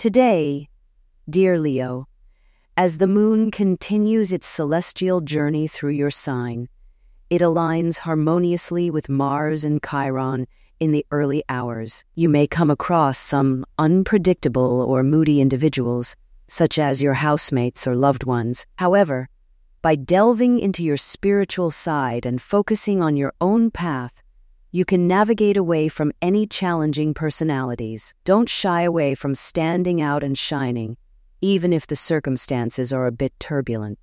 Today, dear Leo, as the moon continues its celestial journey through your sign, it aligns harmoniously with Mars and Chiron in the early hours. You may come across some unpredictable or moody individuals, such as your housemates or loved ones. However, by delving into your spiritual side and focusing on your own path, you can navigate away from any challenging personalities. Don't shy away from standing out and shining, even if the circumstances are a bit turbulent.